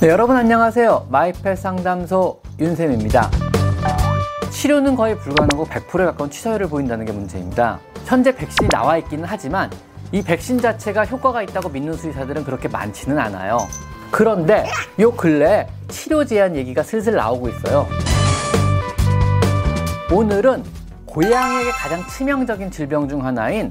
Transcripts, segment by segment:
네, 여러분 안녕하세요. 마이펫 상담소 윤쌤입니다. 치료는 거의 불가능하고 100%에 가까운 취사율을 보인다는 게 문제입니다. 현재 백신이 나와 있기는 하지만 이 백신 자체가 효과가 있다고 믿는 수의사들은 그렇게 많지는 않아요. 그런데 요 근래 치료 제한 얘기가 슬슬 나오고 있어요. 오늘은 고양이에게 가장 치명적인 질병 중 하나인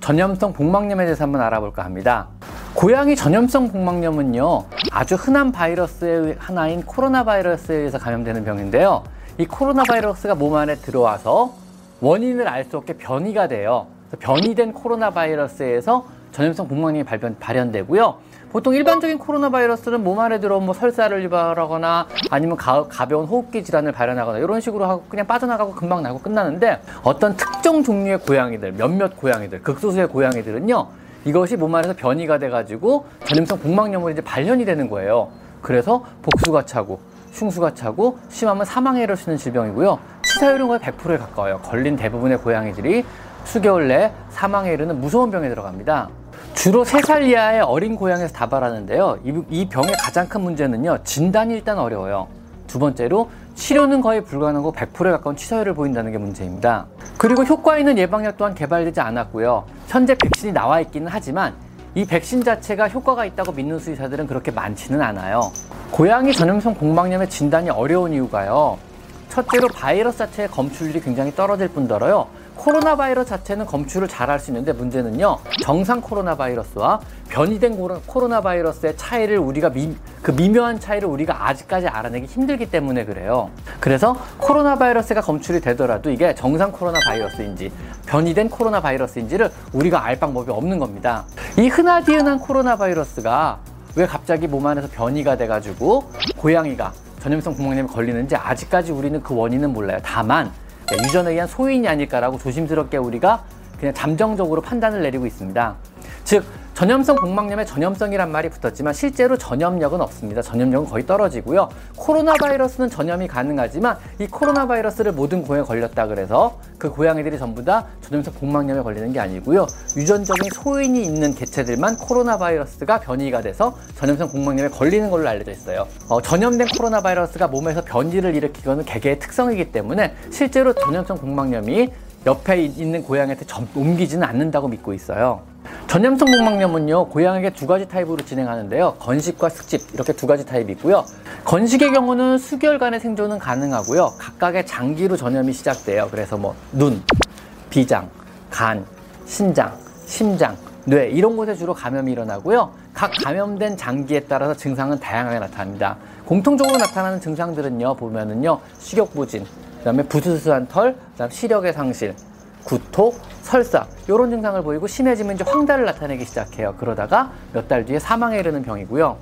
전염성 복막염에 대해서 한번 알아볼까 합니다. 고양이 전염성 복막염은요, 아주 흔한 바이러스의 하나인 코로나 바이러스에 의해서 감염되는 병인데요. 이 코로나 바이러스가 몸 안에 들어와서 원인을 알 수 없게 변이가 돼요. 변이된 코로나 바이러스에서 전염성 복막염이 발현되고요. 보통 일반적인 코로나 바이러스는 몸 안에 들어온 뭐 설사를 유발하거나 아니면 가, 가벼운 호흡기 질환을 발현하거나 이런 식으로 하고 그냥 빠져나가고 금방 나고 끝나는데 어떤 특정 종류의 고양이들, 몇몇 고양이들, 극소수의 고양이들은요. 이것이 몸 안에서 변이가 돼가지고 전염성 복막염으로 이제 발현이 되는 거예요. 그래서 복수가 차고 흉수가 차고 심하면 사망에 이를 수 있는 질병이고요. 치사율은 거의 100%에 가까워요. 걸린 대부분의 고양이들이 수개월 내에 사망에 이르는 무서운 병에 들어갑니다. 주로 3살 이하의 어린 고양이에서 다발하는데요. 이, 병의 가장 큰 문제는요. 진단이 일단 어려워요. 두 번째로 치료는 거의 불가능하고 100%에 가까운 치사율을 보인다는 게 문제입니다. 그리고 효과 있는 예방약 또한 개발되지 않았고요. 현재 백신이 나와 있기는 하지만 이 백신 자체가 효과가 있다고 믿는 수의사들은 그렇게 많지는 않아요. 고양이 전염성 공막염의 진단이 어려운 이유가요. 첫째로 바이러스 자체의 검출률이 굉장히 떨어질 뿐더러요. 코로나 바이러스 자체는 검출을 잘 할 수 있는데 문제는요 정상 코로나 바이러스와 변이된 코로나 바이러스의 차이를 우리가 미, 그 미묘한 차이를 우리가 아직까지 알아내기 힘들기 때문에 그래요. 그래서 코로나 바이러스가 검출이 되더라도 이게 정상 코로나 바이러스인지 변이된 코로나 바이러스인지를 우리가 알 방법이 없는 겁니다. 이 흔하디흔한 코로나 바이러스가 왜 갑자기 몸 안에서 변이가 돼가지고 고양이가 전염성 구멍염에 걸리는지 아직까지 우리는 그 원인은 몰라요. 다만 그러니까 유전에 의한 소인이 아닐까라고 조심스럽게 우리가 그냥 잠정적으로 판단을 내리고 있습니다. 즉 전염성 복막염에 전염성이란 말이 붙었지만 실제로 전염력은 없습니다. 전염력은 거의 떨어지고요. 코로나 바이러스는 전염이 가능하지만 이 코로나 바이러스를 모든 고양이에 걸렸다 그래서 그 고양이들이 전부 다 전염성 복막염에 걸리는 게 아니고요. 유전적인 소인이 있는 개체들만 코로나 바이러스가 변이가 돼서 전염성 복막염에 걸리는 걸로 알려져 있어요. 어, 전염된 코로나 바이러스가 몸에서 변이를 일으키고는 개개의 특성이기 때문에 실제로 전염성 복막염이 옆에 있는 고양이한테 옮기지는 않는다고 믿고 있어요. 전염성 복막염은요 고양이에게 두 가지 타입으로 진행하는데요. 건식과 습집 이렇게 두 가지 타입이 있고요. 건식의 경우는 수개월간의 생존은 가능하고요. 각각의 장기로 전염이 시작돼요. 그래서 뭐 눈, 비장, 간, 신장, 심장, 뇌 이런 곳에 주로 감염이 일어나고요. 각 감염된 장기에 따라서 증상은 다양하게 나타납니다. 공통적으로 나타나는 증상들은요 보면은요 식욕 부진 그다음에 부스스한 털, 그다음 시력의 상실, 구토, 설사 이런 증상을 보이고 심해지면 이제 황달을 나타내기 시작해요. 그러다가 몇 달 뒤에 사망에 이르는 병이고요.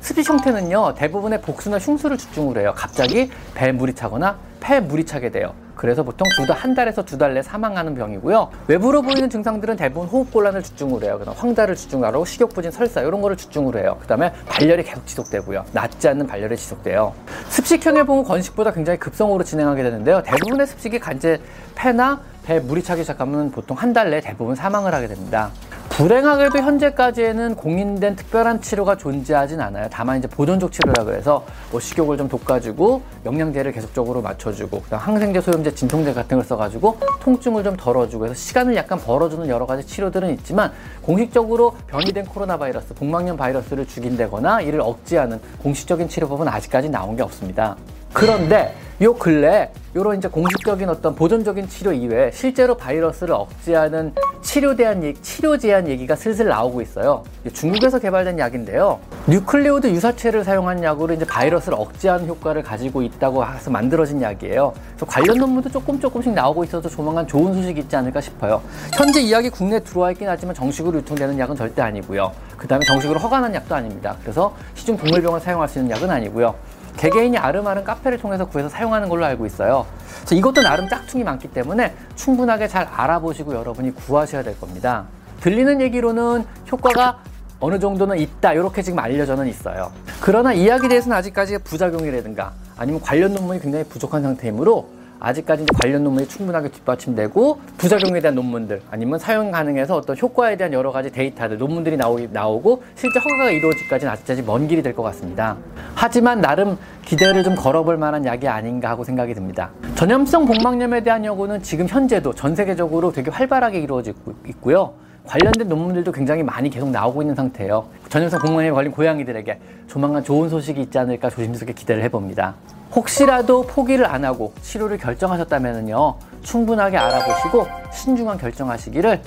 습식 형태는요 대부분의 복수나 흉수를 주중으로 해요. 갑자기 배에 물이 차거나 폐에 물이 차게 돼요. 그래서 보통 두 달, 한 달에서 두 달 내 사망하는 병이고요. 외부로 보이는 증상들은 대부분 호흡곤란을 주중으로 해요. 그다음 황달을 주중으로 하고 식욕부진, 설사 이런 거를 주중으로 해요. 그다음에 발열이 계속 지속되고요. 낫지 않는 발열이 지속돼요. 습식형의 경우 건식보다 굉장히 급성으로 진행하게 되는데요. 대부분의 습식이 간제 폐나 배에 물이 차기 시작하면 보통 한 달 내에 대부분 사망을 하게 됩니다. 불행하게도 현재까지는 공인된 특별한 치료가 존재하진 않아요. 다만 이제 보존적 치료라 그래서 뭐 식욕을 좀 돋궈주고 영양제를 계속적으로 맞춰주고 그다음 항생제, 소염제, 진통제 같은 걸 써가지고 통증을 좀 덜어주고 해서 시간을 약간 벌어주는 여러 가지 치료들은 있지만 공식적으로 변이된 코로나 바이러스, 복막염 바이러스를 죽인다거나 이를 억제하는 공식적인 치료법은 아직까지 나온 게 없습니다. 그런데 요 근래 요런 이제 공식적인 어떤 보존적인 치료 이외에 실제로 바이러스를 억제하는 치료 대한 얘기, 치료 제한 얘기가 슬슬 나오고 있어요. 중국에서 개발된 약인데요. 뉴클레오드 유사체를 사용한 약으로 이제 바이러스를 억제하는 효과를 가지고 있다고 해서 만들어진 약이에요. 관련 논문도 조금 조금씩 나오고 있어서 조만간 좋은 소식이 있지 않을까 싶어요. 현재 이 약이 국내에 들어와 있긴 하지만 정식으로 유통되는 약은 절대 아니고요. 그 다음에 정식으로 허가난 약도 아닙니다. 그래서 시중 동물병원 사용할 수 있는 약은 아니고요. 개개인이 아름아름 카페를 통해서 구해서 사용하는 걸로 알고 있어요. 그래서 이것도 나름 짝퉁이 많기 때문에 충분하게 잘 알아보시고 여러분이 구하셔야 될 겁니다. 들리는 얘기로는 효과가 어느 정도는 있다 이렇게 지금 알려져는 있어요. 그러나 이야기에 대해서는 아직까지 부작용이라든가 아니면 관련 논문이 굉장히 부족한 상태이므로 아직까지 이제 관련 논문이 충분하게 뒷받침되고 부작용에 대한 논문들 아니면 사용 가능해서 어떤 효과에 대한 여러 가지 데이터들 논문들이 나오기, 나오고 실제 허가가 이루어지기까지는 아직까지 먼 길이 될 것 같습니다. 하지만 나름 기대를 좀 걸어볼 만한 약이 아닌가 하고 생각이 듭니다. 전염성 복막염에 대한 연구는 지금 현재도 전 세계적으로 되게 활발하게 이루어지고 있고요. 관련된 논문들도 굉장히 많이 계속 나오고 있는 상태예요. 전염성 복막염에 걸린 고양이들에게 조만간 좋은 소식이 있지 않을까 조심스럽게 기대를 해봅니다. 혹시라도 포기를 안 하고 치료를 결정하셨다면요 충분하게 알아보시고 신중한 결정하시기를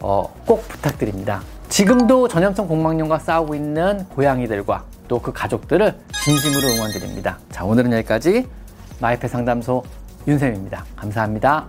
어, 꼭 부탁드립니다. 지금도 전염성 복막염과 싸우고 있는 고양이들과 또 그 가족들을 진심으로 응원드립니다. 자 오늘은 여기까지 마이페 상담소 윤쌤입니다. 감사합니다.